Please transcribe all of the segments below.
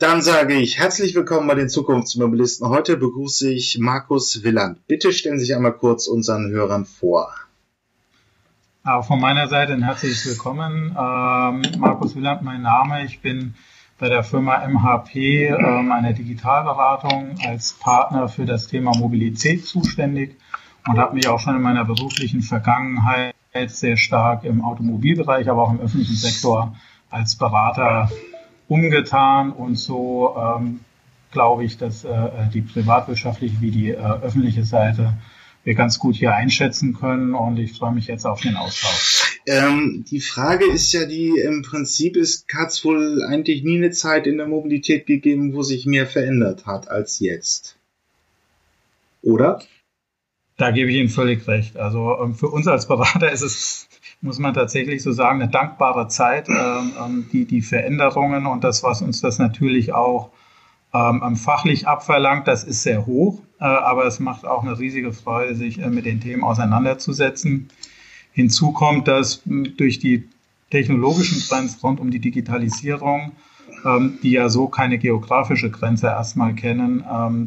Dann sage ich herzlich willkommen bei den Zukunftsmobilisten. Heute begrüße ich Markus Willand. Bitte stellen Sie sich einmal kurz unseren Hörern vor. Auch von meiner Seite ein herzliches Willkommen. Ähm, Markus Willand, mein Name. Ich bin bei der Firma MHP, ähm, einer Digitalberatung, als Partner für das Thema Mobilität zuständig und habe mich auch schon in meiner beruflichen Vergangenheit sehr stark im Automobilbereich, aber auch im öffentlichen Sektor als Berater umgetan und so ähm, glaube ich, dass äh, die privatwirtschaftliche wie die äh, öffentliche Seite wir ganz gut hier einschätzen können und ich freue mich jetzt auf den Austausch. Ähm, die Frage ist ja die, im Prinzip ist, hat wohl eigentlich nie eine Zeit in der Mobilität gegeben, wo sich mehr verändert hat als jetzt. Oder? Da gebe ich Ihnen völlig recht. Also ähm, für uns als Berater ist es muss man tatsächlich so sagen, eine dankbare Zeit. Ähm, ähm, die, die Veränderungen und das, was uns das natürlich auch fachlich abverlangt, das ist sehr hoch, äh, aber es macht auch eine riesige Freude, sich äh, mit den Themen auseinanderzusetzen. Hinzu kommt, dass durch die technologischen Trends rund um die Digitalisierung, die ja so keine geografische Grenze erstmal kennen,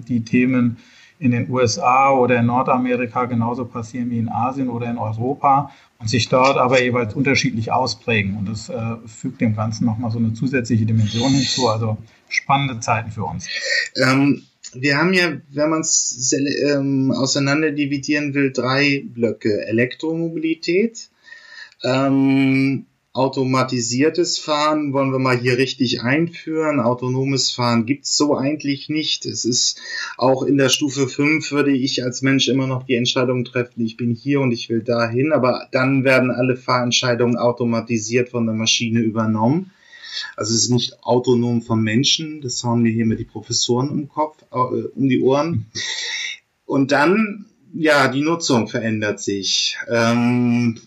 die Themen in den USA oder in Nordamerika genauso passieren wie in Asien oder in Europa und sich dort aber jeweils unterschiedlich ausprägen. Und das äh, fügt dem Ganzen nochmal so eine zusätzliche Dimension hinzu. Also spannende Zeiten für uns. Ähm, wir haben ja, wenn man es ähm, auseinander dividieren will, drei Blöcke. Elektromobilität, ähm, automatisiertes Fahren wollen wir mal hier richtig einführen. Autonomes Fahren gibt's so eigentlich nicht. Es ist auch in der Stufe 5 würde ich als Mensch immer noch die Entscheidung treffen, ich bin hier und ich will dahin, aber dann werden alle Fahrentscheidungen automatisiert von der Maschine übernommen. Also es ist nicht autonom vom Menschen, das hauen mir hier mit die Professoren um Kopf, äh, um die Ohren. Und dann, ja, die Nutzung verändert sich. Ähm,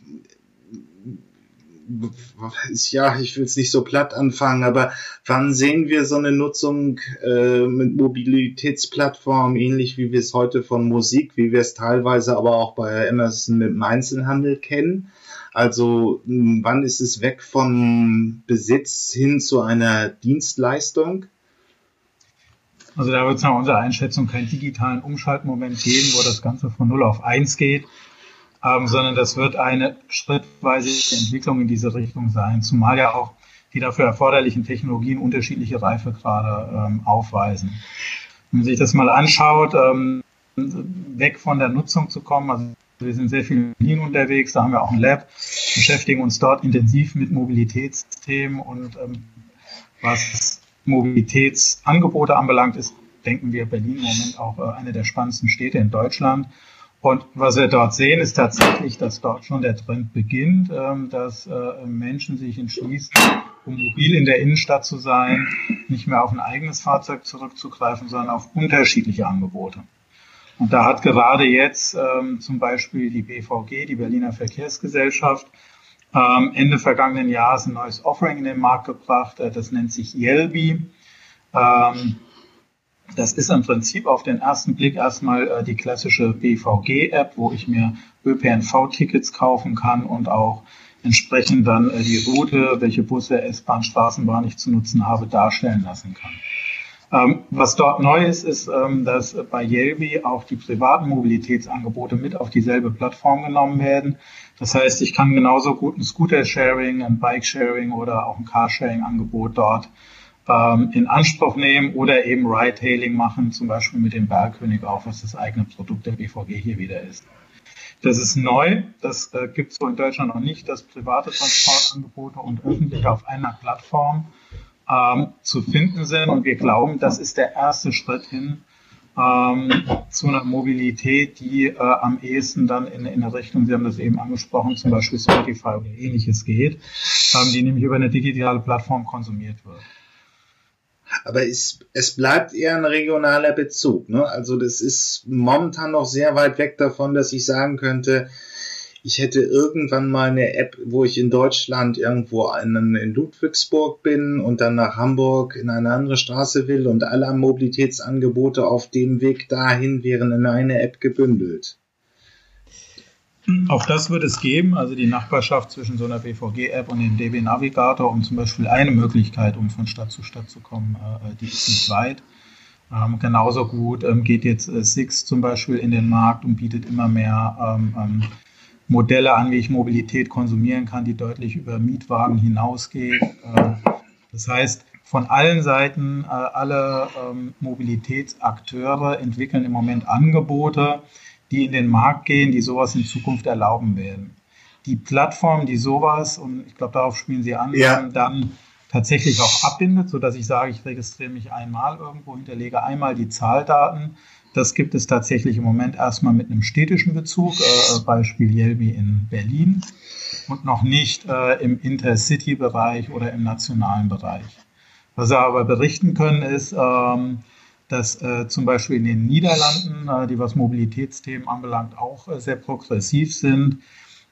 ja, ich will es nicht so platt anfangen, aber wann sehen wir so eine Nutzung äh, mit Mobilitätsplattformen, ähnlich wie wir es heute von Musik, wie wir es teilweise aber auch bei Amazon mit dem Einzelhandel kennen? Also wann ist es weg von Besitz hin zu einer Dienstleistung? Also da wird es nach unserer Einschätzung keinen digitalen Umschaltmoment geben, wo das Ganze von 0 auf 1 geht, ähm, sondern das wird eine schrittweise Entwicklung in diese Richtung sein, zumal ja auch die dafür erforderlichen Technologien unterschiedliche Reifegrade ähm, aufweisen. Wenn man sich das mal anschaut, ähm, weg von der Nutzung zu kommen, also wir sind sehr viel in Berlin unterwegs, da haben wir auch ein Lab, beschäftigen uns dort intensiv mit Mobilitätsthemen und ähm, was Mobilitätsangebote anbelangt, ist, denken wir, Berlin im Moment auch äh, eine der spannendsten Städte in Deutschland. Und was wir dort sehen, ist tatsächlich, dass dort schon der Trend beginnt, ähm, dass äh, Menschen sich entschließen, um mobil in der Innenstadt zu sein, nicht mehr auf ein eigenes Fahrzeug zurückzugreifen, sondern auf unterschiedliche Angebote. Und da hat gerade jetzt ähm, zum Beispiel die BVG, die Berliner Verkehrsgesellschaft, ähm, Ende vergangenen Jahres ein neues Offering in den Markt gebracht. Äh, das nennt sich Yelby. Das ist im Prinzip auf den ersten Blick erstmal äh, die klassische BVG-App, wo ich mir ÖPNV-Tickets kaufen kann und auch entsprechend dann äh, die Route, welche Busse, S-Bahn, Straßenbahn ich zu nutzen habe, darstellen lassen kann. Ähm, was dort neu ist, ist, ähm, dass bei Yelby auch die privaten Mobilitätsangebote mit auf dieselbe Plattform genommen werden. Das heißt, ich kann genauso gut ein Scooter-Sharing, ein Bike-Sharing oder auch ein Car-Sharing-Angebot dort ähm, in Anspruch nehmen oder eben Ride-Hailing machen, zum Beispiel mit dem Bergkönig auch, was das eigene Produkt der BVG hier wieder ist. Das ist neu, das äh, gibt es so in Deutschland noch nicht, dass private Transportangebote und öffentliche auf einer Plattform ähm, zu finden sind. Und wir glauben, das ist der erste Schritt hin ähm, zu einer Mobilität, die äh, am ehesten dann in, in eine Richtung, Sie haben das eben angesprochen, zum Beispiel Spotify oder ähnliches geht, ähm, die nämlich über eine digitale Plattform konsumiert wird. Aber es, es bleibt eher ein regionaler Bezug. Ne? Also das ist momentan noch sehr weit weg davon, dass ich sagen könnte, ich hätte irgendwann mal eine App, wo ich in Deutschland irgendwo in, in Ludwigsburg bin und dann nach Hamburg in eine andere Straße will und alle Mobilitätsangebote auf dem Weg dahin wären in eine App gebündelt. Auch das wird es geben, also die Nachbarschaft zwischen so einer BVG-App und dem DB-Navigator, um zum Beispiel eine Möglichkeit, um von Stadt zu Stadt zu kommen, äh, die ist nicht weit. Ähm, genauso gut ähm, geht jetzt äh, Six zum Beispiel in den Markt und bietet immer mehr ähm, ähm, Modelle an, wie ich Mobilität konsumieren kann, die deutlich über Mietwagen hinausgehen. Äh, das heißt, von allen Seiten, äh, alle ähm, Mobilitätsakteure entwickeln im Moment Angebote, die in den Markt gehen, die sowas in Zukunft erlauben werden. Die Plattform, die sowas, und ich glaube, darauf spielen Sie an, ja. dann tatsächlich auch abbindet, sodass ich sage, ich registriere mich einmal irgendwo, hinterlege einmal die Zahldaten. Das gibt es tatsächlich im Moment erstmal mit einem städtischen Bezug, äh, Beispiel Jelbi in Berlin und noch nicht äh, im Intercity-Bereich oder im nationalen Bereich. Was wir aber berichten können, ist, ähm, dass äh, zum Beispiel in den Niederlanden, äh, die was Mobilitätsthemen anbelangt, auch äh, sehr progressiv sind.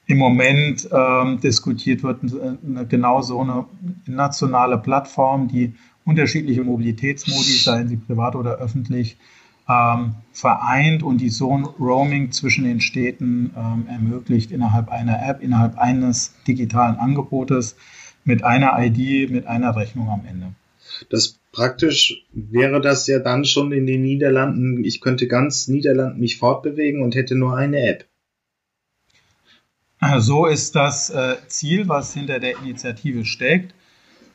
Im Moment ähm, diskutiert wird eine, genau so eine nationale Plattform, die unterschiedliche Mobilitätsmodi, seien sie privat oder öffentlich, ähm, vereint und die so ein Roaming zwischen den Städten ähm, ermöglicht innerhalb einer App, innerhalb eines digitalen Angebotes mit einer ID, mit einer Rechnung am Ende. Das praktisch wäre das ja dann schon in den Niederlanden, ich könnte ganz Niederland mich fortbewegen und hätte nur eine App. So ist das äh, Ziel, was hinter der Initiative steckt.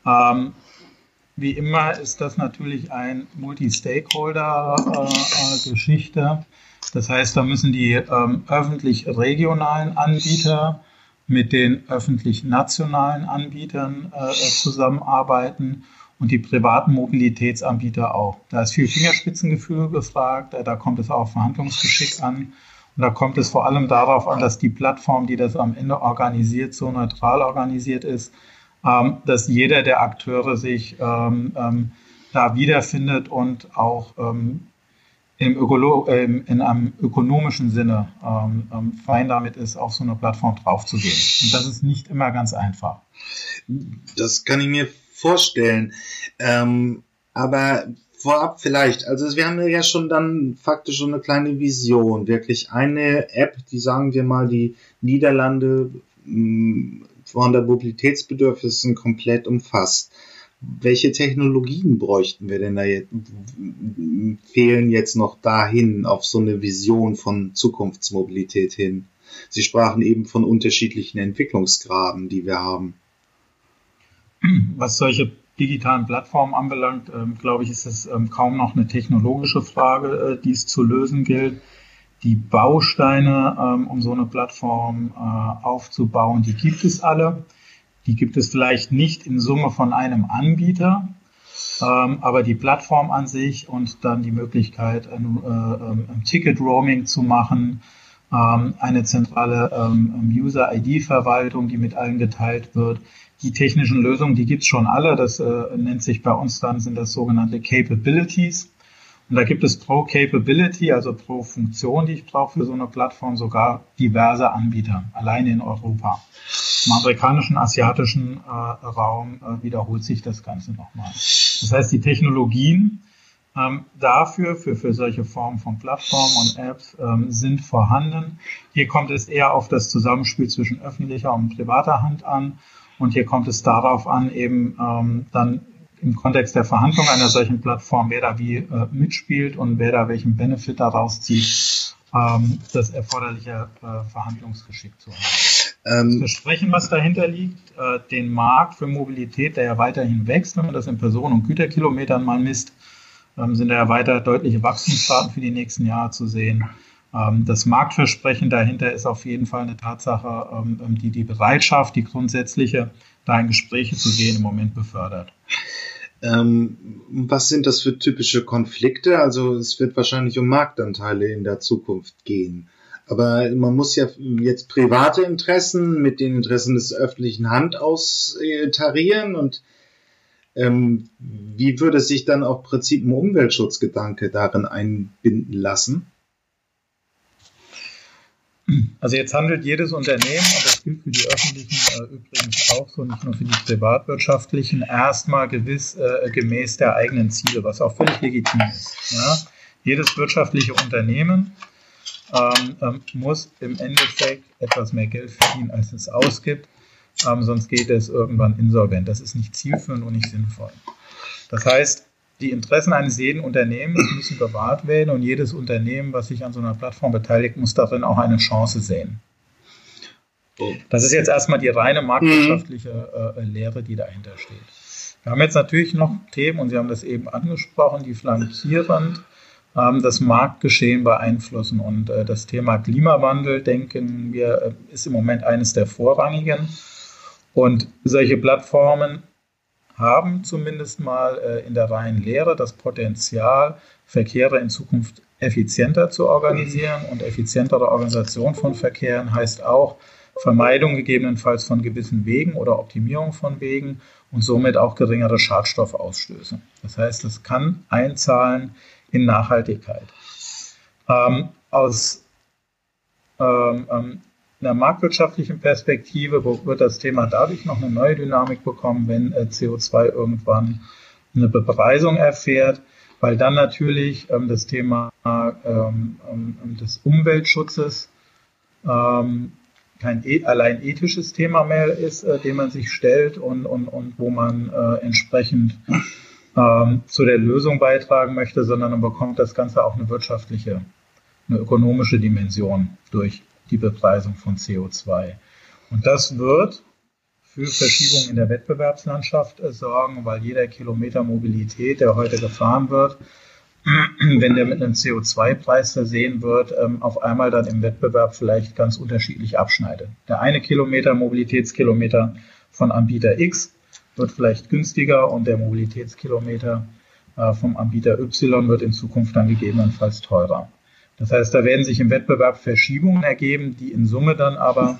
Ähm, wie immer ist das natürlich ein Multi-Stakeholder-Geschichte. Äh, das heißt, da müssen die ähm, öffentlich-regionalen Anbieter mit den öffentlich-nationalen Anbietern äh, zusammenarbeiten und die privaten Mobilitätsanbieter auch. Da ist viel Fingerspitzengefühl gefragt, da kommt es auch Verhandlungsgeschick an. Und da kommt es vor allem darauf an, dass die Plattform, die das am Ende organisiert, so neutral organisiert ist, ähm, dass jeder der Akteure sich ähm, ähm, da wiederfindet und auch im in einem ökonomischen Sinne fein damit ist, auf so eine Plattform draufzugehen. Und das ist nicht immer ganz einfach. Das kann ich mir vorstellen. Ähm, aber vorab vielleicht, also wir haben ja schon dann faktisch schon eine kleine Vision, wirklich eine App, die sagen wir mal die Niederlande mh, von der Mobilitätsbedürfnissen komplett umfasst. Welche Technologien bräuchten wir denn da jetzt, fehlen jetzt noch dahin auf so eine Vision von Zukunftsmobilität hin? Sie sprachen eben von unterschiedlichen Entwicklungsgraden, die wir haben. Was solche digitalen Plattformen anbelangt, ähm, glaube ich, ist es ähm, kaum noch eine technologische Frage, äh, die es zu lösen gilt. Die Bausteine, ähm, um so eine Plattform äh, aufzubauen, die gibt es alle. Die gibt es vielleicht nicht in Summe von einem Anbieter, aber die Plattform an sich und dann die Möglichkeit, ein, äh, Ticket-Roaming zu machen, eine zentrale User-ID-Verwaltung, die mit allen geteilt wird, die technischen Lösungen, die gibt's schon alle. Das äh, nennt sich bei uns dann, sind das sogenannte Capabilities. Und da gibt es pro Capability, also pro Funktion, die ich brauche für so eine Plattform, sogar diverse Anbieter, alleine in Europa. Im amerikanischen, asiatischen äh, Raum äh, wiederholt sich das Ganze nochmal. Das heißt, die Technologien ähm, dafür, für, für solche Formen von Plattformen und Apps ähm, sind vorhanden. Hier kommt es eher auf das Zusammenspiel zwischen öffentlicher und privater Hand an. Und hier kommt es darauf an, eben ähm, dann im Kontext der Verhandlung einer solchen Plattform, wer da wie äh, mitspielt und wer da welchen Benefit daraus zieht, ähm, das erforderliche äh, Verhandlungsgeschick zu haben. Ähm, Versprechen, was dahinter liegt, äh, den Markt für Mobilität, der ja weiterhin wächst, wenn man das in Personen- und Güterkilometern mal misst, ähm, sind da ja weiter deutliche Wachstumsraten für die nächsten Jahre zu sehen. Ähm, das Marktversprechen dahinter ist auf jeden Fall eine Tatsache, ähm, ähm, die die Bereitschaft, die grundsätzliche, da in Gespräche zu gehen, im Moment befördert. Ähm, was sind das für typische Konflikte? Also es wird wahrscheinlich um Marktanteile in der Zukunft gehen. Aber man muss ja jetzt private Interessen mit den Interessen des öffentlichen Hand austarieren und ähm, wie würde sich dann auch Prinzip ein Umweltschutzgedanke darin einbinden lassen? Also jetzt handelt jedes Unternehmen, und das gilt für die öffentlichen äh, übrigens auch so, nicht nur für die privatwirtschaftlichen, erstmal gewiss äh, gemäß der eigenen Ziele, was auch völlig legitim ist. Ja? Jedes wirtschaftliche Unternehmen ähm, ähm, muss im Endeffekt etwas mehr Geld verdienen, als es ausgibt. Ähm, sonst geht es irgendwann insolvent. Das ist nicht zielführend und nicht sinnvoll. Das heißt, die Interessen eines jeden Unternehmens müssen bewahrt werden und jedes Unternehmen, was sich an so einer Plattform beteiligt, muss darin auch eine Chance sehen. Das ist jetzt erstmal die reine marktwirtschaftliche äh, Lehre, die dahinter steht. Wir haben jetzt natürlich noch Themen, und Sie haben das eben angesprochen, die flankierend ähm, das Marktgeschehen beeinflussen. Und äh, das Thema Klimawandel, denken wir, äh, ist im Moment eines der vorrangigen. Und solche Plattformen haben zumindest mal äh, in der reinen Lehre das Potenzial, Verkehre in Zukunft effizienter zu organisieren. Und effizientere Organisation von Verkehren heißt auch Vermeidung gegebenenfalls von gewissen Wegen oder Optimierung von Wegen und somit auch geringere Schadstoffausstöße. Das heißt, es kann einzahlen in Nachhaltigkeit. Ähm, aus ähm, ähm einer marktwirtschaftlichen Perspektive wird das Thema dadurch noch eine neue Dynamik bekommen, wenn äh, CO2 irgendwann eine Bepreisung erfährt, weil dann natürlich ähm, das Thema ähm, ähm, des Umweltschutzes kein e allein ethisches Thema mehr ist, äh, dem man sich stellt und, und, und wo man äh, entsprechend zu der Lösung beitragen möchte, sondern man bekommt das Ganze auch eine wirtschaftliche, eine ökonomische Dimension durch die Bepreisung von CO2. Und das wird für Verschiebungen in der Wettbewerbslandschaft äh, sorgen, weil jeder Kilometer Mobilität, der heute gefahren wird, wenn der mit einem CO2-Preis versehen wird, ähm, auf einmal dann im Wettbewerb vielleicht ganz unterschiedlich abschneidet. Der eine Kilometer Mobilitätskilometer von Anbieter X wird vielleicht günstiger und der Mobilitätskilometer äh, vom Anbieter Y wird in Zukunft dann gegebenenfalls teurer. Das heißt, da werden sich im Wettbewerb Verschiebungen ergeben, die in Summe dann aber,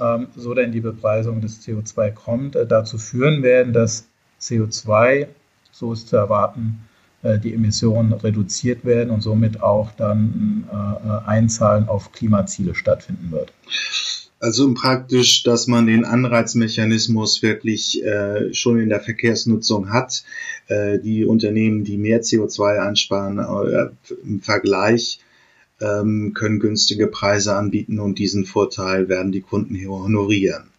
ähm, so denn die Bepreisung des CO2 kommt, äh, dazu führen werden, dass CO2, so ist zu erwarten, äh, die Emissionen reduziert werden und somit auch dann äh, Einzahlen auf Klimaziele stattfinden wird. Also praktisch, dass man den Anreizmechanismus wirklich äh, schon in der Verkehrsnutzung hat. Äh, die Unternehmen, die mehr CO2 ansparen äh, im Vergleich, ähm, können günstige Preise anbieten und diesen Vorteil werden die Kunden hier honorieren.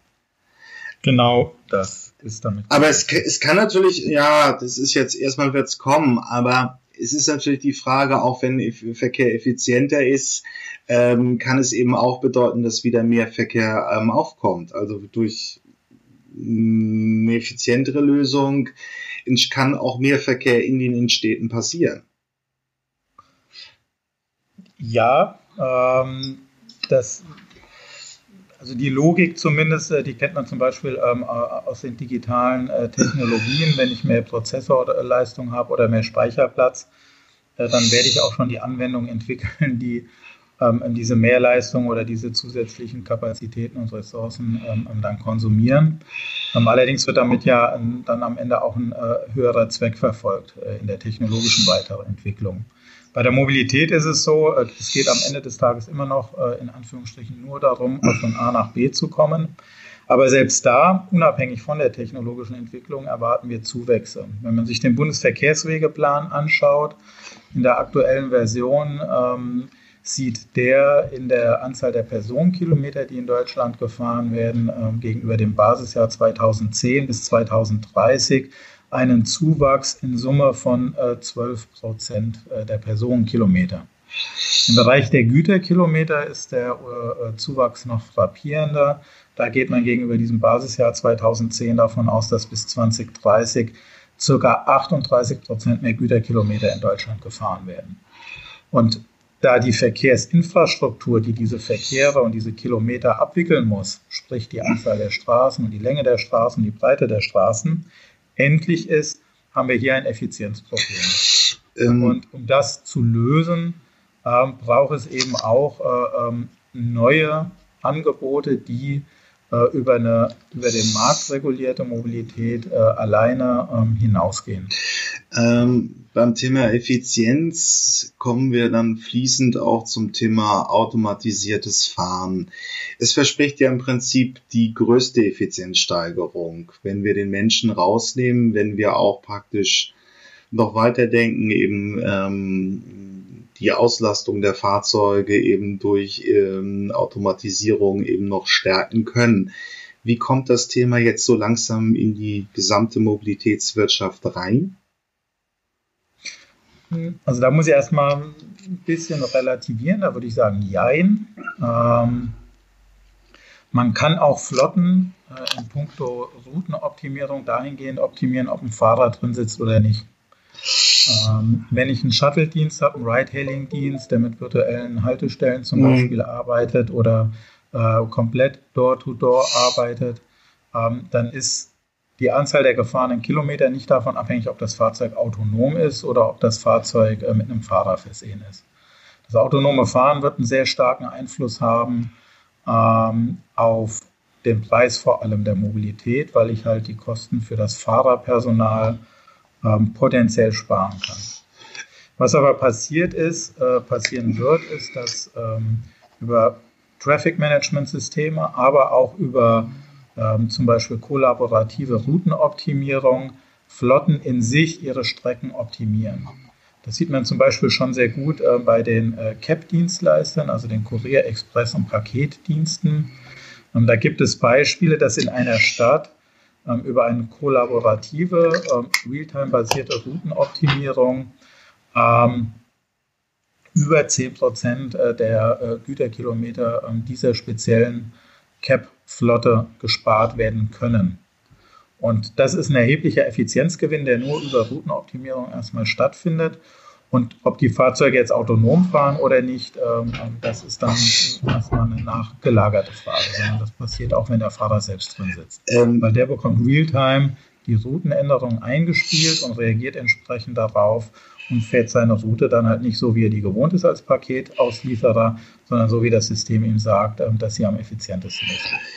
Genau, das ist damit. Aber es, es kann natürlich, ja, das ist jetzt erstmal wird's kommen, aber es ist natürlich die Frage, auch wenn Verkehr effizienter ist, ähm, kann es eben auch bedeuten, dass wieder mehr Verkehr ähm, aufkommt. Also durch eine effizientere Lösung kann auch mehr Verkehr in den Innenstädten passieren. Ja, ähm, das, also die Logik zumindest, äh, die kennt man zum Beispiel ähm, aus den digitalen äh, Technologien. Wenn ich mehr Prozessorleistung habe oder mehr Speicherplatz, äh, dann werde ich auch schon die Anwendung entwickeln, die ähm, diese Mehrleistung oder diese zusätzlichen Kapazitäten und Ressourcen ähm, dann konsumieren. Ähm, allerdings wird damit ja ähm, dann am Ende auch ein äh, höherer Zweck verfolgt äh, in der technologischen Weiterentwicklung. Bei der Mobilität ist es so, äh, es geht am Ende des Tages immer noch äh, in Anführungsstrichen nur darum, von A nach B zu kommen. Aber selbst da, unabhängig von der technologischen Entwicklung, erwarten wir Zuwächse. Wenn man sich den Bundesverkehrswegeplan anschaut, in der aktuellen Version ähm, sieht der in der Anzahl der Personenkilometer, die in Deutschland gefahren werden, ähm, gegenüber dem Basisjahr 2010 bis 2030 einen Zuwachs in Summe von äh, 12 Prozent äh, der Personenkilometer. Im Bereich der Güterkilometer ist der äh, Zuwachs noch frappierender. Da geht man gegenüber diesem Basisjahr 2010 davon aus, dass bis 2030 ca. 38 Prozent mehr Güterkilometer in Deutschland gefahren werden. Und da die Verkehrsinfrastruktur, die diese Verkehre und diese Kilometer abwickeln muss, sprich die Anzahl der Straßen und die Länge der Straßen, die Breite der Straßen, endlich ist, haben wir hier ein Effizienzproblem. Ähm. Und um das zu lösen, äh, braucht es eben auch äh, ähm, neue Angebote, die äh, über, eine, über den Markt regulierte Mobilität äh, alleine ähm, hinausgehen. Ähm, beim Thema Effizienz kommen wir dann fließend auch zum Thema automatisiertes Fahren. Es verspricht ja im Prinzip die größte Effizienzsteigerung, wenn wir den Menschen rausnehmen, wenn wir auch praktisch noch weiterdenken, eben ähm, die Auslastung der Fahrzeuge eben durch ähm, Automatisierung eben noch stärken können. Wie kommt das Thema jetzt so langsam in die gesamte Mobilitätswirtschaft rein? Also da muss ich erstmal ein bisschen relativieren, da würde ich sagen, jein. Ähm, man kann auch Flotten äh, in puncto Routenoptimierung dahingehend optimieren, ob ein Fahrer drin sitzt oder nicht. Ähm, wenn ich einen Shuttle-Dienst habe, einen Ride-Hailing-Dienst, der mit virtuellen Haltestellen zum mhm. Beispiel arbeitet oder äh, komplett Door-to-Door -Door arbeitet, ähm, dann ist die Anzahl der gefahrenen Kilometer nicht davon abhängig, ob das Fahrzeug autonom ist oder ob das Fahrzeug äh, mit einem Fahrer versehen ist. Das autonome Fahren wird einen sehr starken Einfluss haben ähm, auf den Preis vor allem der Mobilität, weil ich halt die Kosten für das Fahrerpersonal ähm, potenziell sparen kann. Was aber passiert ist, äh, passieren wird, ist, dass ähm, über Traffic Management Systeme, aber auch über ähm, zum Beispiel kollaborative Routenoptimierung Flotten in sich ihre Strecken optimieren. Das sieht man zum Beispiel schon sehr gut äh, bei den äh, CAP-Dienstleistern, also den Kurier, Express und Paketdiensten. Ähm, da gibt es Beispiele, dass in einer Stadt ähm, über eine kollaborative, ähm, realtime-basierte Routenoptimierung ähm, über 10 Prozent äh, der äh, Güterkilometer ähm, dieser speziellen CAP-Flotte gespart werden können. Und das ist ein erheblicher Effizienzgewinn, der nur über Routenoptimierung erstmal stattfindet. Und ob die Fahrzeuge jetzt autonom fahren oder nicht, ähm, das ist dann erstmal eine nachgelagerte Frage, sondern das passiert auch, wenn der Fahrer selbst drin sitzt. Ähm, Weil der bekommt Realtime die Routenänderung eingespielt und reagiert entsprechend darauf und fährt seine Route dann halt nicht so, wie er die gewohnt ist als Paketauslieferer, sondern so, wie das System ihm sagt, ähm, dass sie am effizientesten ist.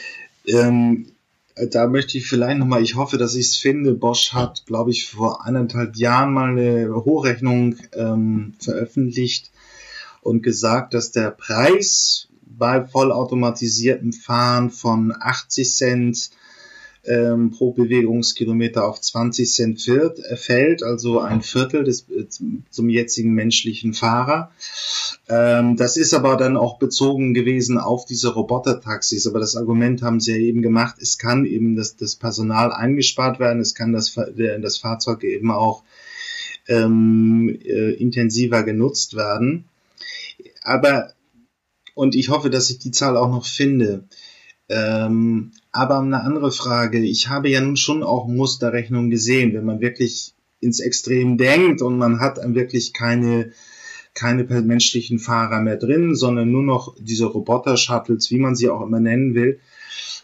Ähm, da möchte ich vielleicht nochmal, ich hoffe, dass ich es finde. Bosch hat, glaube ich, vor eineinhalb Jahren mal eine Hochrechnung ähm, veröffentlicht und gesagt, dass der Preis bei vollautomatisiertem Fahren von 80 Cent ähm, pro Bewegungskilometer auf 20 Cent wird, äh, fällt, also ein Viertel des, äh, zum jetzigen menschlichen Fahrer. Ähm, das ist aber dann auch bezogen gewesen auf diese Robotertaxis. Aber das Argument haben sie ja eben gemacht, es kann eben das, das Personal eingespart werden, es kann das, das Fahrzeug eben auch ähm, äh, intensiver genutzt werden. Aber, und ich hoffe, dass ich die Zahl auch noch finde, ähm, aber eine andere Frage. Ich habe ja nun schon auch Musterrechnungen gesehen, wenn man wirklich ins Extrem denkt und man hat wirklich keine, keine menschlichen Fahrer mehr drin, sondern nur noch diese Roboter-Shuttles, wie man sie auch immer nennen will,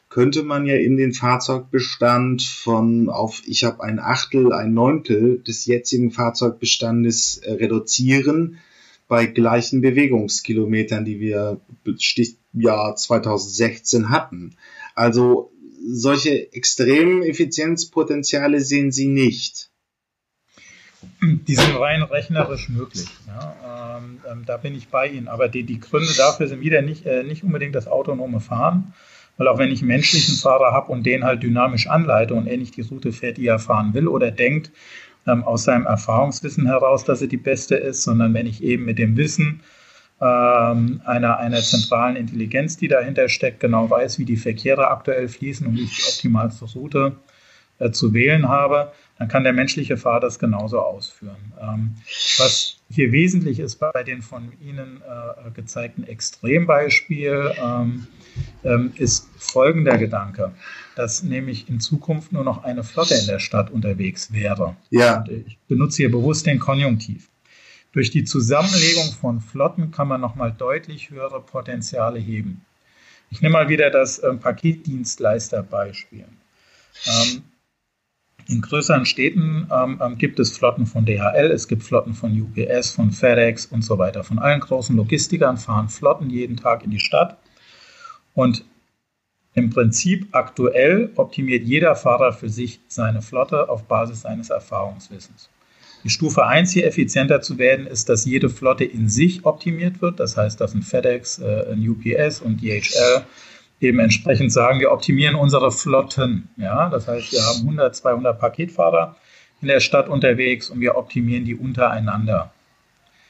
könnte man ja in den Fahrzeugbestand von auf, ich habe ein Achtel, ein Neuntel des jetzigen Fahrzeugbestandes äh, reduzieren bei gleichen Bewegungskilometern, die wir Jahr 2016 hatten. Also solche extremen Effizienzpotenziale sehen Sie nicht. Die sind rein rechnerisch möglich. Ja. Ähm, ähm, da bin ich bei Ihnen. Aber die, die Gründe dafür sind wieder nicht, äh, nicht unbedingt das autonome Fahren. Weil auch wenn ich einen menschlichen Fahrer habe und den halt dynamisch anleite und er nicht die Route fährt, die er fahren will oder denkt ähm, aus seinem Erfahrungswissen heraus, dass er die beste ist, sondern wenn ich eben mit dem Wissen ähm, einer, einer zentralen Intelligenz, die dahinter steckt, genau weiß, wie die Verkehre aktuell fließen und wie ich die optimalste Route äh, zu wählen habe, dann kann der menschliche Fahrer das genauso ausführen. Ähm, was hier wesentlich ist bei den von Ihnen äh, gezeigten Extrembeispiel, ähm, ähm, ist folgender Gedanke, dass nämlich in Zukunft nur noch eine Flotte in der Stadt unterwegs wäre. Ja. Und ich benutze hier bewusst den Konjunktiv. Durch die Zusammenlegung von Flotten kann man nochmal deutlich höhere Potenziale heben. Ich nehme mal wieder das ähm, Paketdienstleisterbeispiel. Ähm, in größeren Städten ähm, ähm gibt es Flotten von DHL, es gibt Flotten von UPS, von FedEx und so weiter. Von allen großen Logistikern fahren Flotten jeden Tag in die Stadt. Und im Prinzip aktuell optimiert jeder Fahrer für sich seine Flotte auf Basis seines Erfahrungswissens. Die Stufe 1 hier effizienter zu werden, ist, dass jede Flotte in sich optimiert wird. Das heißt, dass ein FedEx, äh, ein UPS und DHL eben entsprechend sagen, wir optimieren unsere Flotten. Ja, das heißt, wir haben 100, 200 Paketfahrer in der Stadt unterwegs und wir optimieren die untereinander.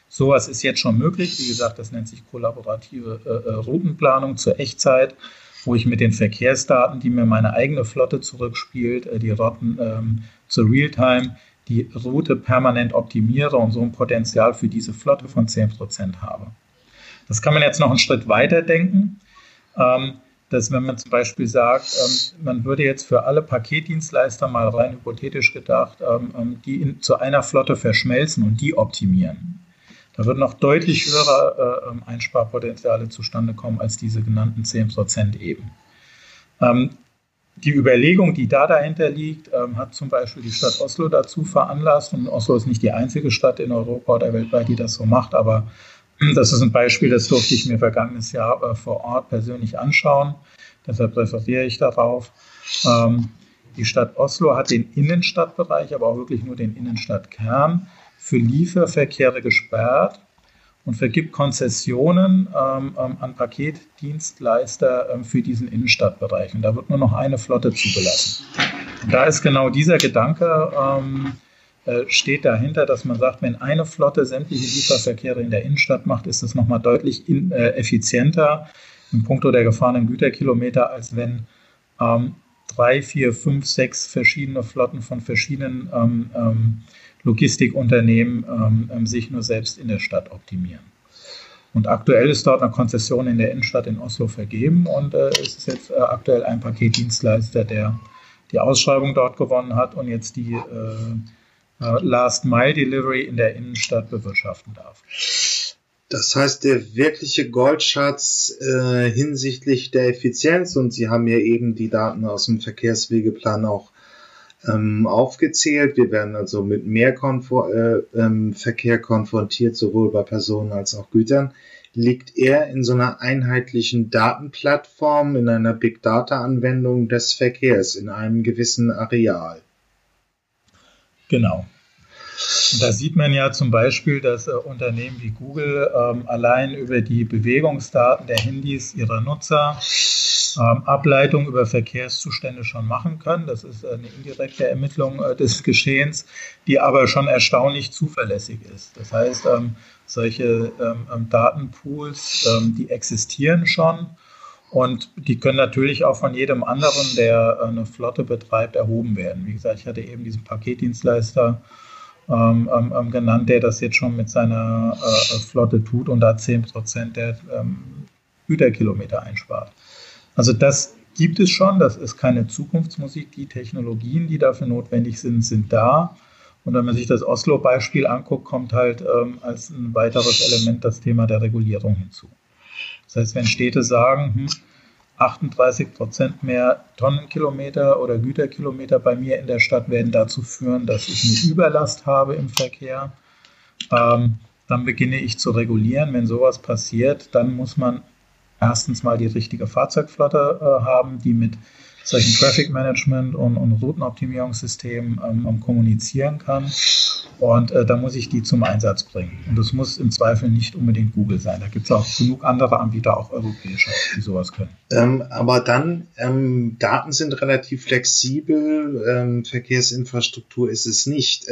Sowas ist jetzt schon möglich. Wie gesagt, das nennt sich kollaborative äh, äh, Routenplanung zur Echtzeit, wo ich mit den Verkehrsdaten, die mir meine eigene Flotte zurückspielt, äh, die Rotten ähm, zur Realtime, die Route permanent optimiere und so ein Potenzial für diese Flotte von 10% habe. Das kann man jetzt noch einen Schritt weiter denken. Ähm, dass wenn man zum Beispiel sagt, ähm, man würde jetzt für alle Paketdienstleister mal rein hypothetisch gedacht, ähm, ähm, die in, zu einer Flotte verschmelzen und die optimieren. Da würden noch deutlich höhere äh, Einsparpotenziale zustande kommen als diese genannten 10 Prozent eben. Die Überlegung, die da dahinter liegt, ähm, hat zum Beispiel die Stadt Oslo dazu veranlasst. Und Oslo ist nicht die einzige Stadt in Europa oder weltweit, die das so macht, aber das ist ein Beispiel, das durfte ich mir vergangenes Jahr äh, vor Ort persönlich anschauen. Deshalb referiere ich darauf. Ähm, die Stadt Oslo hat den Innenstadtbereich, aber auch wirklich nur den Innenstadtkern für Lieferverkehre gesperrt und vergibt Konzessionen ähm, ähm, an Paketdienstleister ähm, für diesen Innenstadtbereich. Und da wird nur noch eine Flotte zugelassen. Und da ist genau dieser Gedanke, ähm, äh, steht dahinter, dass man sagt, wenn eine Flotte sämtliche Lieferverkehre in der Innenstadt macht, ist das nochmal deutlich in, äh, effizienter im Punkto der gefahrenen Güterkilometer, als wenn ähm, drei, vier, fünf, sechs verschiedene Flotten von verschiedenen ähm, ähm, Logistikunternehmen ähm, ähm, sich nur selbst in der Stadt optimieren. Und aktuell ist dort eine Konzession in der Innenstadt in Oslo vergeben und äh, es ist jetzt äh, aktuell ein Paketdienstleister, der die Ausschreibung dort gewonnen hat und jetzt die äh, äh Last Mile Delivery in der Innenstadt bewirtschaften darf. Das heißt, der wirkliche Goldschatz äh, hinsichtlich der Effizienz, und Sie haben ja eben die Daten aus dem Verkehrswegeplan auch ähm, aufgezählt. Wir werden also mit mehr Konfor äh, ähm, Verkehr konfrontiert, sowohl bei Personen als auch Gütern. Liegt er in so einer einheitlichen Datenplattform, in einer Big Data Anwendung des Verkehrs, in einem gewissen Areal? Genau. Da sieht man ja zum Beispiel, dass äh, Unternehmen wie Google ähm, allein über die Bewegungsdaten der Handys ihrer Nutzer ähm, Ableitung über Verkehrszustände schon machen können. Das ist eine indirekte Ermittlung äh, des Geschehens, die aber schon erstaunlich zuverlässig ist. Das heißt, ähm, solche ähm, Datenpools, die existieren schon. Und die können natürlich auch von jedem anderen, der äh, eine Flotte betreibt, erhoben werden. Wie gesagt, ich hatte eben diesen Paketdienstleister ähm, ähm genannt, der das jetzt schon mit seiner äh, Flotte tut und da 10 Prozent der ähm, Güterkilometer einspart. Also das gibt es schon, das ist keine Zukunftsmusik. Die Technologien, die dafür notwendig sind, sind da. Und wenn man sich das Oslo-Beispiel anguckt, kommt halt ähm, als ein weiteres Element das Thema der Regulierung hinzu. Das heißt, wenn Städte sagen, hm, 38 Prozent mehr Tonnenkilometer oder Güterkilometer bei mir in der Stadt werden dazu führen, dass ich eine Überlast habe im Verkehr, ähm, dann beginne ich zu regulieren. Wenn sowas passiert, dann muss man erstens mal die richtige Fahrzeugflotte äh, haben, die mit solchen Traffic Management und, und Routenoptimierungssystemen ähm, kommunizieren kann. Und äh, da muss ich die zum Einsatz bringen. Und das muss im Zweifel nicht unbedingt Google sein. Da gibt es auch genug andere Anbieter, auch europäische, die sowas können. Ähm, aber dann, ähm, Daten sind relativ flexibel, ähm, Verkehrsinfrastruktur ist es nicht.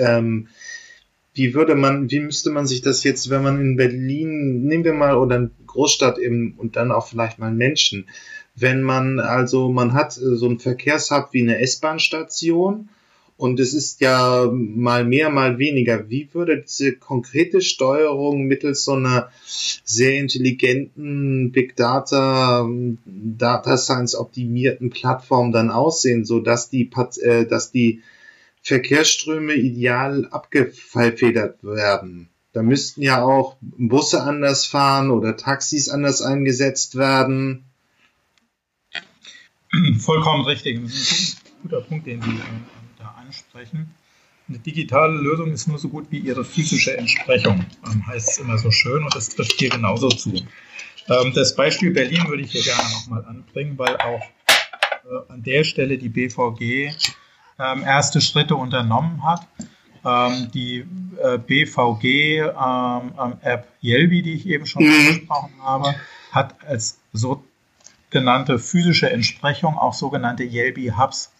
Wie würde man, wie müsste man sich das jetzt, wenn man in Berlin, nehmen wir mal, oder eine Großstadt eben und dann auch vielleicht mal Menschen, wenn man also, man hat äh, so ein Verkehrshub wie eine S-Bahn-Station und es ist ja mal mehr, mal weniger. Wie würde diese konkrete Steuerung mittels so einer sehr intelligenten Big Data, Data Science optimierten Plattform dann aussehen, so dass die, äh, dass die Verkehrsströme ideal abgefedert werden. Da müssten ja auch Busse anders fahren oder Taxis anders eingesetzt werden. Vollkommen richtig. Das ist ein guter Punkt, den Sie äh, da ansprechen. Eine digitale Lösung ist nur so gut wie ihre physische Entsprechung, ähm, heißt es immer so schön und das trifft hier genauso zu. Ähm, das Beispiel Berlin würde ich hier gerne nochmal anbringen, weil auch äh, an der Stelle die BVG ähm, erste Schritte unternommen hat. Ähm, die äh, BVG-App ähm, ähm Yelby, die ich eben schon mhm. angesprochen habe, hat als sogenannte physische Entsprechung auch sogenannte Yelby-Hubs.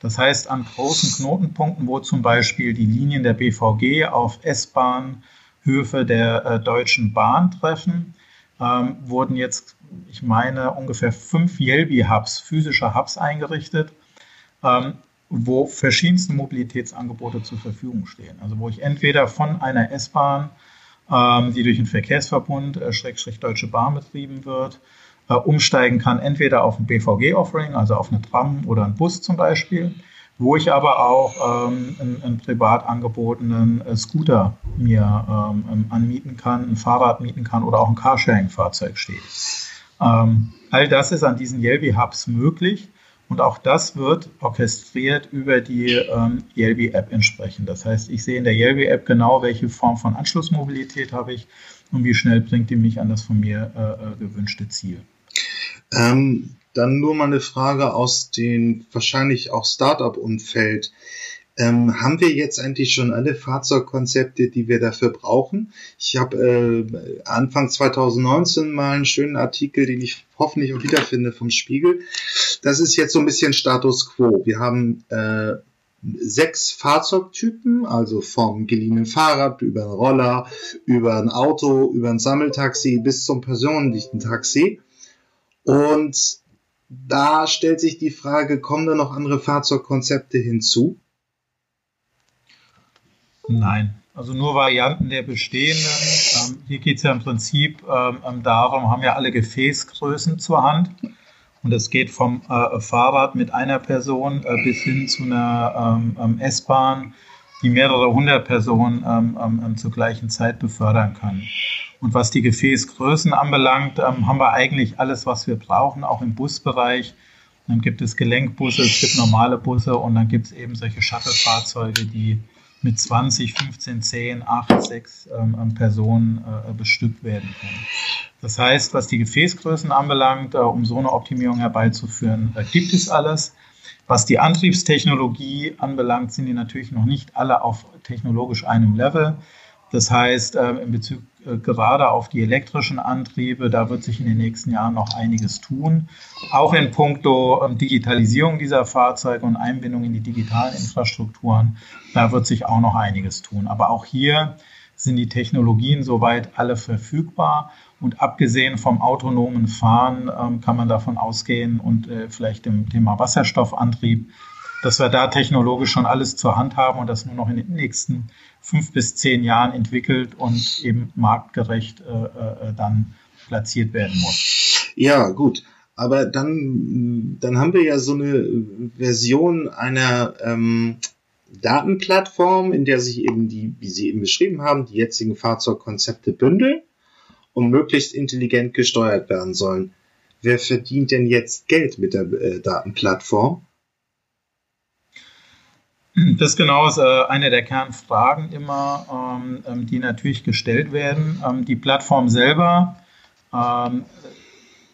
Das heißt, an großen Knotenpunkten, wo zum Beispiel die Linien der BVG auf S-Bahn Höfe der äh, Deutschen Bahn treffen, ähm, wurden jetzt, ich meine, ungefähr fünf Yelby-Hubs, physische Hubs eingerichtet, ähm, wo verschiedenste Mobilitätsangebote zur Verfügung stehen. Also wo ich entweder von einer S-Bahn, ähm, die durch einen Verkehrsverbund, äh, Schrägstrich Deutsche Bahn betrieben wird, äh, umsteigen kann, entweder auf ein BVG-Offering, also auf eine Tram oder einen Bus zum Beispiel, wo ich aber auch ähm, einen, einen, privat angebotenen äh, Scooter mir ähm, ähm, anmieten kann, ein Fahrrad mieten kann oder auch ein Carsharing-Fahrzeug steht. Ähm, all das ist an diesen Yelby-Hubs möglich und auch das wird orchestriert über die ähm, Yelby-App entsprechend. Das heißt, ich sehe in der Yelby-App genau, welche Form von Anschlussmobilität habe ich und wie schnell bringt die mich an das von mir äh, äh gewünschte Ziel. Ähm, dann nur mal eine Frage aus dem wahrscheinlich auch Startup-Umfeld. Ähm, haben wir jetzt eigentlich schon alle Fahrzeugkonzepte, die wir dafür brauchen? Ich habe äh, Anfang 2019 mal einen schönen Artikel, den ich hoffentlich auch wiederfinde vom Spiegel. Das ist jetzt so ein bisschen Status quo. Wir haben äh, sechs Fahrzeugtypen, also vom geliehenen Fahrrad über einen Roller, über ein Auto, über ein Sammeltaxi bis zum personendichten Taxi. Und da stellt sich die Frage, kommen da noch andere Fahrzeugkonzepte hinzu? Nein, also nur Varianten der bestehenden. Ähm, hier geht es ja im Prinzip ähm, ähm, darum, haben ja alle Gefäßgrößen zur Hand. Und es geht vom äh, Fahrrad mit einer Person äh, bis hin zu einer ähm, ähm S-Bahn, die mehrere hundert Personen ähm, zur gleichen Zeit befördern kann. Und was die Gefäßgrößen anbelangt, ähm, haben wir eigentlich alles, was wir brauchen, auch im Busbereich. Dann gibt es Gelenkbusse, es gibt normale Busse und dann gibt es eben solche Shuttle-Fahrzeuge, die mit 20, 15, 10, 8, 6 ähm, Personen äh, bestückt werden können. Das heißt, was die Gefäßgrößen anbelangt, äh, um so eine Optimierung herbeizuführen, äh, gibt es alles. Was die Antriebstechnologie anbelangt, sind die natürlich noch nicht alle auf technologisch einem Level. Das heißt, äh, in Bezug äh, gerade auf die elektrischen Antriebe, da wird sich in den nächsten Jahren noch einiges tun. Auch in puncto ähm, Digitalisierung dieser Fahrzeuge und Einbindung in die digitalen Infrastrukturen, da wird sich auch noch einiges tun. Aber auch hier sind die Technologien soweit alle verfügbar. Und abgesehen vom autonomen Fahren ähm, kann man davon ausgehen und äh, vielleicht dem Thema Wasserstoffantrieb, dass wir da technologisch schon alles zur Hand haben und das nur noch in den nächsten fünf bis zehn Jahren entwickelt und eben marktgerecht äh, äh, dann platziert werden muss. Ja, gut. Aber dann, dann haben wir ja so eine Version einer ähm, Datenplattform, in der sich eben die, wie Sie eben beschrieben haben, die jetzigen Fahrzeugkonzepte bündeln und möglichst intelligent gesteuert werden sollen. Wer verdient denn jetzt Geld mit der äh, Datenplattform? Das genau ist äh, eine der Kernfragen immer, ähm, ähm, die natürlich gestellt werden. Ähm, die Plattform selber ähm,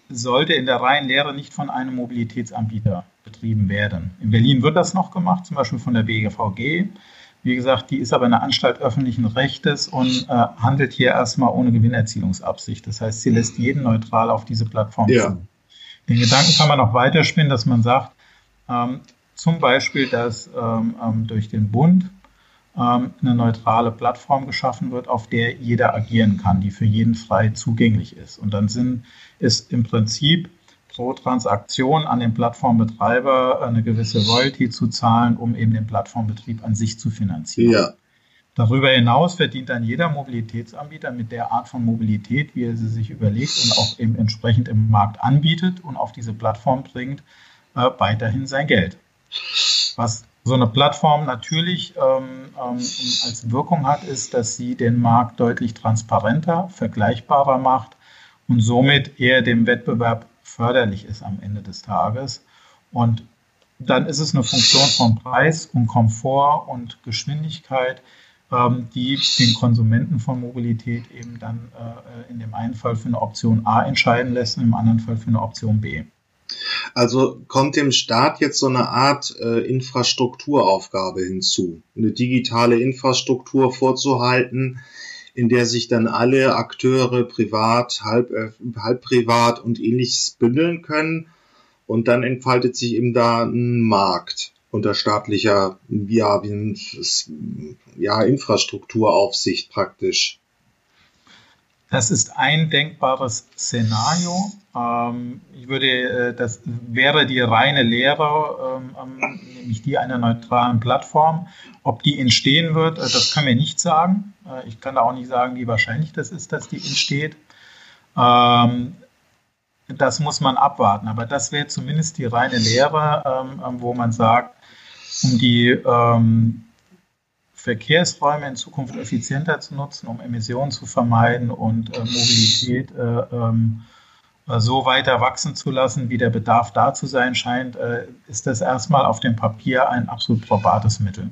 sollte in der reinen Lehre nicht von einem Mobilitätsanbieter betrieben werden. In Berlin wird das noch gemacht, zum Beispiel von der BGVG. Wie gesagt, die ist aber eine Anstalt öffentlichen Rechtes und äh, handelt hier erstmal ohne Gewinnerzielungsabsicht. Das heißt, sie lässt jeden neutral auf diese Plattform ja. zu. Den Gedanken kann man auch weiterspinnen, dass man sagt, ähm, zum Beispiel, dass ähm, ähm, durch den Bund ähm, eine neutrale Plattform geschaffen wird, auf der jeder agieren kann, die für jeden frei zugänglich ist. Und dann sind, ist im Prinzip pro Transaktion an den Plattformbetreiber eine gewisse Royalty zu zahlen, um eben den Plattformbetrieb an sich zu finanzieren. Ja. Darüber hinaus verdient dann jeder Mobilitätsanbieter mit der Art von Mobilität, wie er sie sich überlegt und auch eben entsprechend im Markt anbietet und auf diese Plattform bringt, äh, weiterhin sein Geld. Was so eine Plattform natürlich ähm, ähm, als Wirkung hat, ist, dass sie den Markt deutlich transparenter, vergleichbarer macht und somit eher dem Wettbewerb förderlich ist am Ende des Tages. Und dann ist es eine Funktion von Preis und Komfort und Geschwindigkeit, ähm, die den Konsumenten von Mobilität eben dann äh, in dem einen Fall für eine Option A entscheiden lässt und im anderen Fall für eine Option B. Also kommt dem Staat jetzt so eine Art äh, Infrastrukturaufgabe hinzu, eine digitale Infrastruktur vorzuhalten, in der sich dann alle Akteure privat, halb, äh, halb privat und ähnliches bündeln können. Und dann entfaltet sich eben da ein Markt unter staatlicher ja, ja, Infrastrukturaufsicht praktisch. Das ist ein denkbares Szenario. Ähm, ich würde, äh, das wäre die reine Lehre, ähm, nämlich die einer neutralen Plattform. Ob die entstehen wird, äh, das können wir nicht sagen. Äh, ich kann da auch nicht sagen, wie wahrscheinlich das ist, dass die entsteht. Ähm, das muss man abwarten. Aber das wäre zumindest die reine Lehre, wo man sagt, um die Verkehrsräume in Zukunft effizienter zu nutzen, um Emissionen zu vermeiden und äh, Mobilität äh, ähm, äh, so weiter wachsen zu lassen, wie der Bedarf da zu sein scheint, äh, ist das erstmal auf dem Papier ein absolut probates Mittel.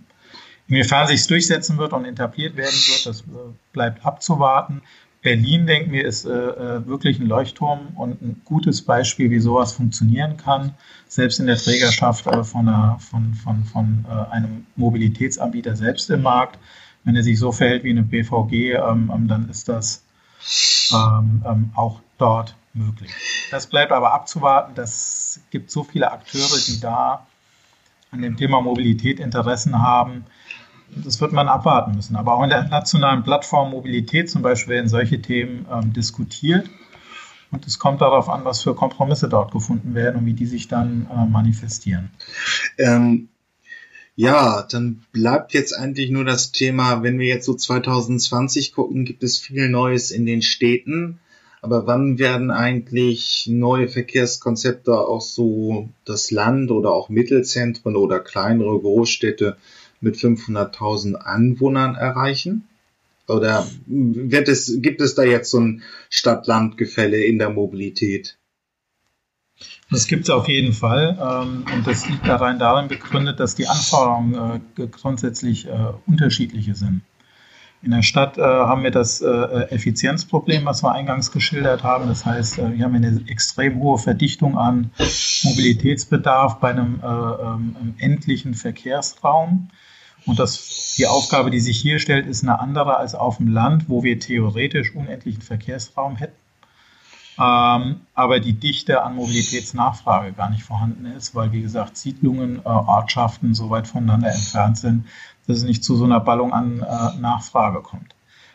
Inwiefern sich es durchsetzen wird und etabliert werden wird, das äh, bleibt abzuwarten. Berlin, denken wir, ist äh, äh, wirklich ein Leuchtturm und ein gutes Beispiel, wie sowas funktionieren kann. Selbst in der Trägerschaft äh, von, einer, von, von, von äh, einem Mobilitätsanbieter selbst im Markt. Wenn er sich so verhält wie eine BVG, ähm, ähm, dann ist das ähm, ähm, auch dort möglich. Das bleibt aber abzuwarten. Das gibt so viele Akteure, die da an dem Thema Mobilität Interessen haben das wird man abwarten müssen. Aber auch in der nationalen Plattform Mobilität zum Beispiel werden solche Themen ähm, diskutiert. Und es kommt darauf an, was für Kompromisse dort gefunden werden und wie die sich dann äh, manifestieren. Ähm, ja, dann bleibt jetzt eigentlich nur das Thema, wenn wir jetzt so 2020 gucken, gibt es viel Neues in den Städten. Aber wann werden eigentlich neue Verkehrskonzepte auch so das Land oder auch Mittelzentren oder kleinere Großstädte mit 500.000 Anwohnern erreichen? Oder wird es, gibt es da jetzt so ein Stadt-Land-Gefälle in der Mobilität? Das gibt es auf jeden Fall. Ähm, und das liegt darin darin begründet, dass die Anforderungen äh, grundsätzlich äh, unterschiedliche sind. In der Stadt äh, haben wir das Effizienzproblem, was wir eingangs geschildert haben. Das heißt, wir haben eine extrem hohe Verdichtung an Mobilitätsbedarf bei einem ähm, endlichen Verkehrsraum. Und das, die Aufgabe, die sich hier stellt, ist eine andere als auf dem Land, wo wir theoretisch unendlichen Verkehrsraum hätten. Ähm, aber die Dichte an Mobilitätsnachfrage gar nicht vorhanden ist, weil, wie gesagt, Siedlungen, äh, Ortschaften so weit voneinander entfernt sind, dass es nicht zu so einer Ballung an äh, Nachfrage kommt.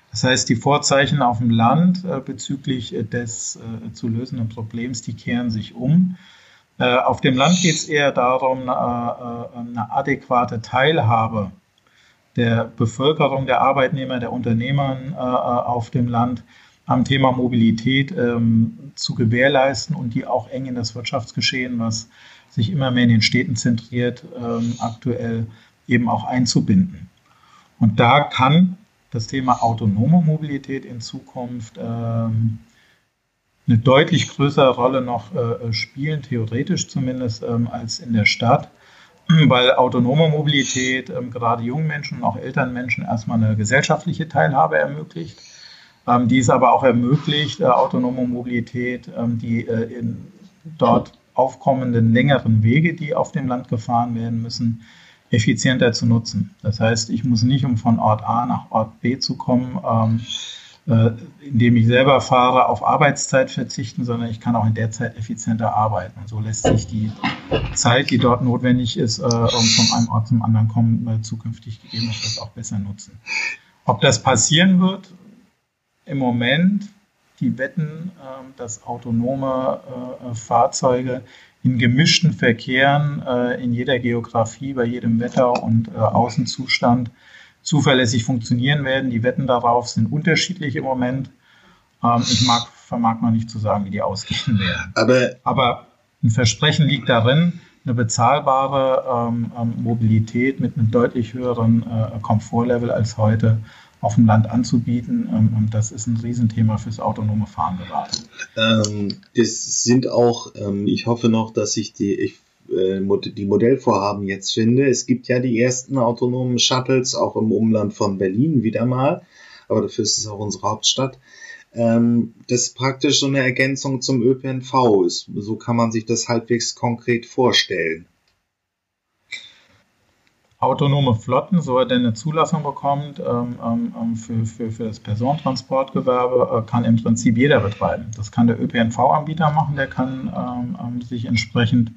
Das heißt, die Vorzeichen auf dem Land äh, bezüglich äh, des äh, zu lösenden Problems, die kehren sich um. Äh, auf dem Land geht es eher darum, eine adäquate Teilhabe der Bevölkerung, der Arbeitnehmer, der Unternehmer äh, auf dem Land am Thema Mobilität ähm, zu gewährleisten und die auch eng in das Wirtschaftsgeschehen, was sich immer mehr in den Städten zentriert, ähm, aktuell eben auch einzubinden. Und da kann das Thema autonome Mobilität in Zukunft ähm, eine deutlich größere Rolle noch äh, spielen, theoretisch zumindest, ähm, als in der Stadt weil autonome Mobilität ähm, gerade jungen Menschen und auch älteren Menschen erstmal eine gesellschaftliche Teilhabe ermöglicht. Ähm, die ist aber auch ermöglicht, äh, autonome Mobilität, ähm, die äh, in dort aufkommenden längeren Wege, die auf dem Land gefahren werden müssen, effizienter zu nutzen. Das heißt, ich muss nicht, um von Ort A nach Ort B zu kommen, ähm, äh, indem ich selber fahre, auf Arbeitszeit verzichten, sondern ich kann auch in der Zeit effizienter arbeiten. Und so lässt sich die Zeit, die dort notwendig ist, äh, um von einem Ort zum anderen kommen, äh, zukünftig gegebenenfalls auch besser nutzen. Ob das passieren wird, im Moment, die wetten, ähm, dass autonome Fahrzeuge in gemischten Verkehren, in jeder Geografie, bei jedem Wetter und Außenzustand zuverlässig funktionieren werden. Die Wetten darauf sind unterschiedlich im Moment. Ähm, ich mag, vermag noch nicht zu sagen, wie die ausgehen werden. Aber, Aber ein Versprechen liegt darin, eine bezahlbare ähm, ähm, Mobilität mit einem deutlich höheren äh, Komfortlevel als heute auf dem Land anzubieten. Ähm, und das ist ein Riesenthema fürs autonome Fahren gerade. Ähm, das sind auch, ähm, ich hoffe noch, dass sich die, ich die Modellvorhaben jetzt finde. Es gibt ja die ersten autonomen Shuttles auch im Umland von Berlin wieder mal, aber dafür ist es auch unsere Hauptstadt. Ähm, das ist praktisch so eine Ergänzung zum ÖPNV ist. So kann man sich das halbwegs konkret vorstellen. Autonome Flotten, so er denn eine Zulassung bekommt ähm, ähm, für, für, für das Personentransportgewerbe, äh, kann im Prinzip jeder betreiben. Das kann der ÖPNV-Anbieter machen, der kann sich entsprechend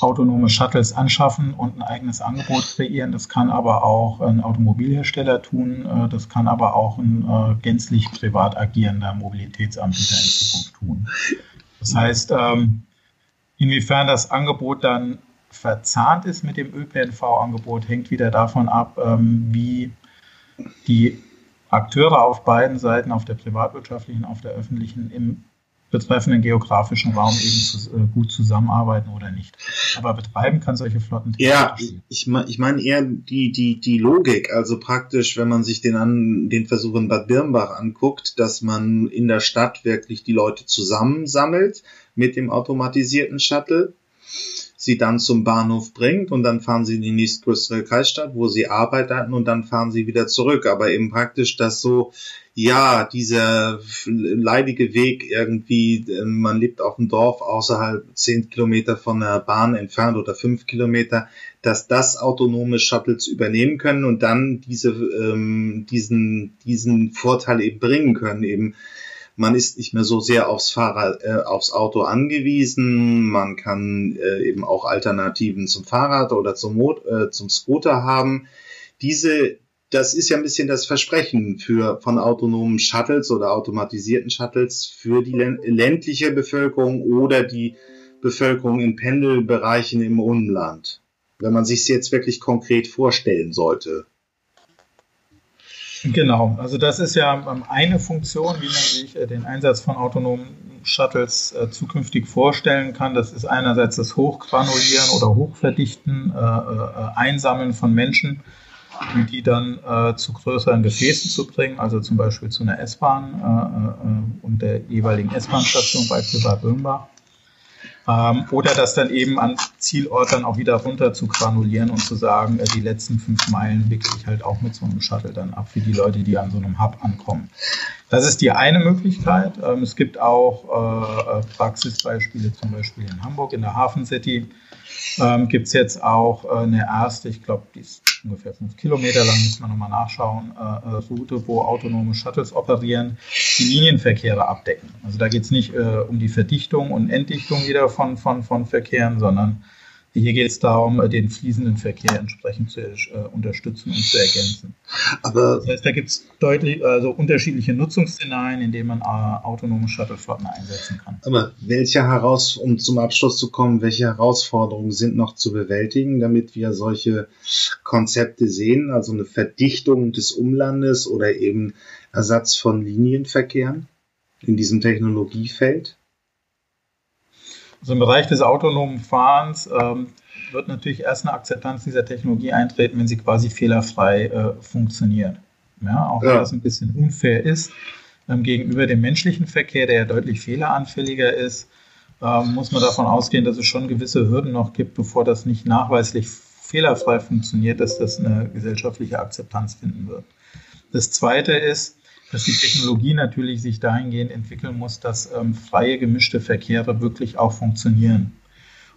autonome Shuttles anschaffen und ein eigenes Angebot kreieren. Das kann aber auch ein Automobilhersteller tun. Äh, das kann aber auch ein äh, gänzlich privat agierender Mobilitätsanbieter in Zukunft tun. Das heißt, ähm, inwiefern das Angebot dann verzahnt ist mit dem ÖPNV-Angebot, hängt wieder davon ab, ähm, wie die Akteure auf beiden Seiten, auf der privatwirtschaftlichen, auf der öffentlichen, im betreffenden geografischen Raum eben zu, äh, gut zusammenarbeiten oder nicht. Aber betreiben kann solche Flotten. Ja, ich, meine ich mein eher die, die, die Logik, also praktisch, wenn man sich den, an, den Versuch in Bad Birnbach anguckt, dass man in der Stadt wirklich die Leute zusammensammelt mit dem automatisierten Shuttle sie dann zum Bahnhof bringt und dann fahren sie in die nächstgrößere Kreisstadt, wo sie arbeiten und dann fahren sie wieder zurück. Aber eben praktisch, dass so, ja, dieser leidige Weg irgendwie, ähm, man lebt auf dem Dorf außerhalb zehn Kilometer von der Bahn entfernt oder fünf Kilometer, dass das autonome Shuttles übernehmen können und dann diese, ähm, diesen, diesen Vorteil eben bringen können, eben man ist nicht mehr so sehr aufs Fahrrad, äh, aufs Auto angewiesen. Man kann äh, eben auch Alternativen zum Fahrrad oder zum, Mot äh, zum Scooter haben. Diese, das ist ja ein bisschen das Versprechen für, von autonomen Shuttles oder automatisierten Shuttles für die ländliche Bevölkerung oder die Bevölkerung in Pendelbereichen im Umland. Wenn man sich es jetzt wirklich konkret vorstellen sollte. Genau, also das ist ja ähm, eine Funktion, wie man sich äh, den Einsatz von autonomen Shuttles äh, zukünftig vorstellen kann. Das ist einerseits das Hochgranulieren oder Hochverdichten, äh, Einsammeln von Menschen, die dann äh, zu größeren Gefäßen zu bringen, also zum Beispiel zu einer S-Bahn äh, und der jeweiligen S-Bahn-Station, beispielsweise Böhmbach. Ähm, oder das dann eben an Zielort dann auch wieder runter zu granulieren und zu sagen, äh, die letzten fünf Meilen wickle ich halt auch mit so einem Shuttle dann ab für die Leute, die an so einem Hub ankommen. Das ist die eine Möglichkeit. Ähm, es gibt auch äh, äh Praxisbeispiele, zum Beispiel in Hamburg, in der Hafen City. Ähm, gibt es jetzt auch äh, eine erste, ich glaube, die ist ungefähr fünf Kilometer lang, muss man nochmal nachschauen, äh, äh, Route, wo autonome Shuttles operieren, die Linienverkehre abdecken. Also da geht es nicht äh, um die Verdichtung und Entdichtung wieder von, von, von Verkehren, sondern hier geht es darum, äh, den fließenden Verkehr entsprechend zu äh, unterstützen und zu ergänzen. Aber das heißt, da gibt es deutlich also unterschiedliche Nutzungsszenarien, in denen man äh, autonome Shuttleflotten einsetzen kann. Aber welche heraus, um zum Abschluss zu kommen, welche Herausforderungen sind noch zu bewältigen, damit wir solche Konzepte sehen, also eine Verdichtung des Umlandes oder eben Ersatz von Linienverkehren in diesem Technologiefeld? Also im Bereich des autonomen Fahrens ähm, wird natürlich erst eine Akzeptanz dieser Technologie eintreten, wenn sie quasi fehlerfrei äh, funktioniert. Ja, auch ja. wenn das ein bisschen unfair ist ähm, gegenüber dem menschlichen Verkehr, der ja deutlich fehleranfälliger ist, ähm, muss man davon ausgehen, dass es schon gewisse Hürden noch gibt, bevor das nicht nachweislich fehlerfrei funktioniert, dass das eine gesellschaftliche Akzeptanz finden wird. Das Zweite ist, dass die Technologie natürlich sich dahingehend entwickeln muss, dass ähm, freie gemischte Verkehre wirklich auch funktionieren.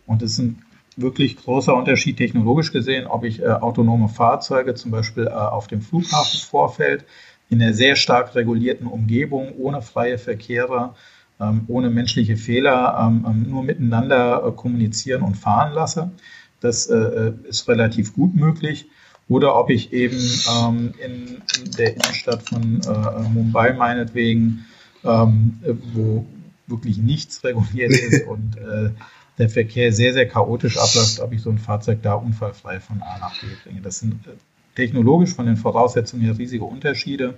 Und es ist ein wirklich großer Unterschied technologisch gesehen, ob ich äh, autonome Fahrzeuge zum Beispiel äh, auf dem Flughafen vorfällt, in einer sehr stark regulierten Umgebung, ohne freie Verkehre, ähm, ohne menschliche Fehler, ähm, ähm nur miteinander äh, kommunizieren und fahren lasse. Das äh, äh, ist relativ gut möglich oder ob ich eben ähm, in, der Innenstadt von äh, Mumbai meinetwegen, ähm, wo wirklich nichts reguliert ist und äh, der Verkehr sehr, sehr chaotisch abläuft, ob ich so ein Fahrzeug da unfallfrei von A nach B bringe. Das sind äh, technologisch von den Voraussetzungen her riesige Unterschiede.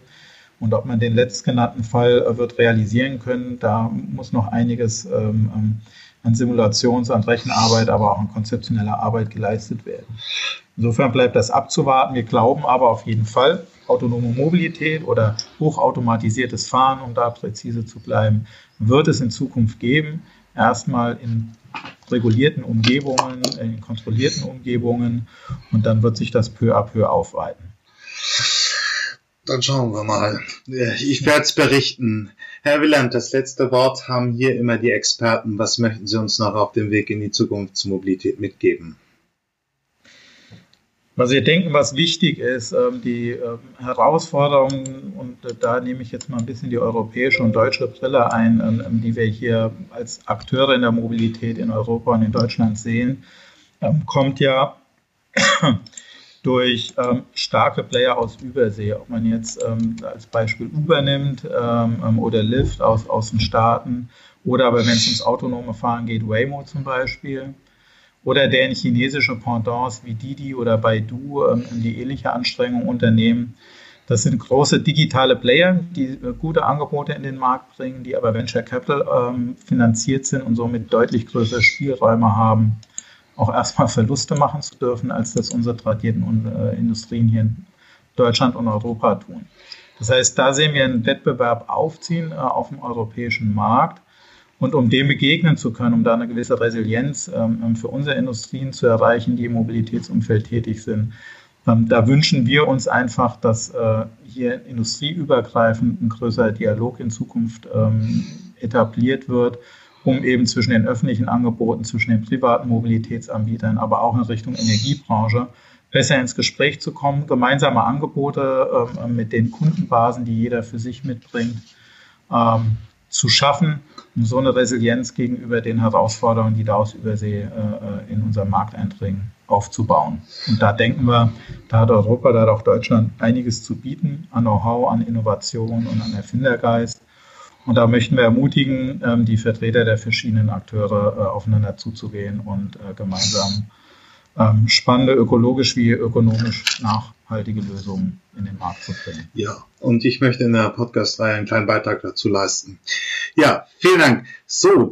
Und ob man den letztgenannten Fall äh, wird realisieren können, da muss noch einiges ähm, ähm an Simulations-, an Rechenarbeit, aber auch an konzeptioneller Arbeit geleistet werden. Insofern bleibt das abzuwarten. Wir glauben aber auf jeden Fall, autonome Mobilität oder hochautomatisiertes Fahren, um da präzise zu bleiben, wird es in Zukunft geben. Erstmal in regulierten Umgebungen, in kontrollierten Umgebungen und dann wird sich das peu à peu aufweiten. Dann schauen wir mal. Ich werde es berichten. Herr Wieland, das letzte Wort haben hier immer die Experten. Was möchten Sie uns noch auf dem Weg in die Zukunftsmobilität mitgeben? Was wir denken, was wichtig ist, ähm, die ähm, Herausforderungen, und äh, da nehme ich jetzt mal ein bisschen die europäische und deutsche Brille ein, ähm, die wir hier als Akteure in der Mobilität in Europa und in Deutschland sehen, kommt ja durch starke Player aus Übersee. Ob man jetzt als Beispiel Uber nimmt oder Lyft aus, aus den Staaten oder aber wenn es ums autonome Fahren geht, Waymo zum Beispiel oder deren chinesische Pendants wie Didi oder Baidu, ähm, die ähnliche Anstrengungen unternehmen. Das sind große digitale Player, die äh, gute Angebote in den Markt bringen, die aber Venture Capital ähm, finanziert sind und somit deutlich größere Spielräume haben, auch erstmal Verluste machen zu dürfen, als das unsere tradierten äh, Industrien hier in Deutschland und Europa tun. Das heißt, da sehen wir einen Wettbewerb aufziehen äh, auf dem europäischen Markt. Und um dem begegnen zu können, um da eine gewisse Resilienz ähm, ähm, für unsere Industrien zu erreichen, die im Mobilitätsumfeld tätig sind, ähm, da wünschen wir uns einfach, dass äh, hier industrieübergreifend ein größerer Dialog in Zukunft ähm, etabliert wird, um eben zwischen den öffentlichen Angeboten, zwischen den privaten Mobilitätsanbietern, aber auch in Richtung Energiebranche besser ins Gespräch zu kommen, gemeinsame Angebote äh, mit den Kundenbasen, die jeder für sich mitbringt, ähm, zu schaffen, so eine Resilienz gegenüber den Herausforderungen, die da aus Übersee äh, äh, in unseren Markt eindringen, aufzubauen. Und da denken wir, da hat Europa, da hat auch Deutschland einiges zu bieten an Know-how, an Innovation und an Erfindergeist. Und da möchten wir ermutigen, ähm, die Vertreter der verschiedenen Akteure äh, aufeinander zuzugehen und gemeinsam ähm, spannende, ökologisch wie ökonomisch nachhaltige Lösungen in den Markt zu bringen. Ja, und ich möchte in der Podcast-Reihe einen kleinen Beitrag dazu leisten. Ja, vielen Dank. So,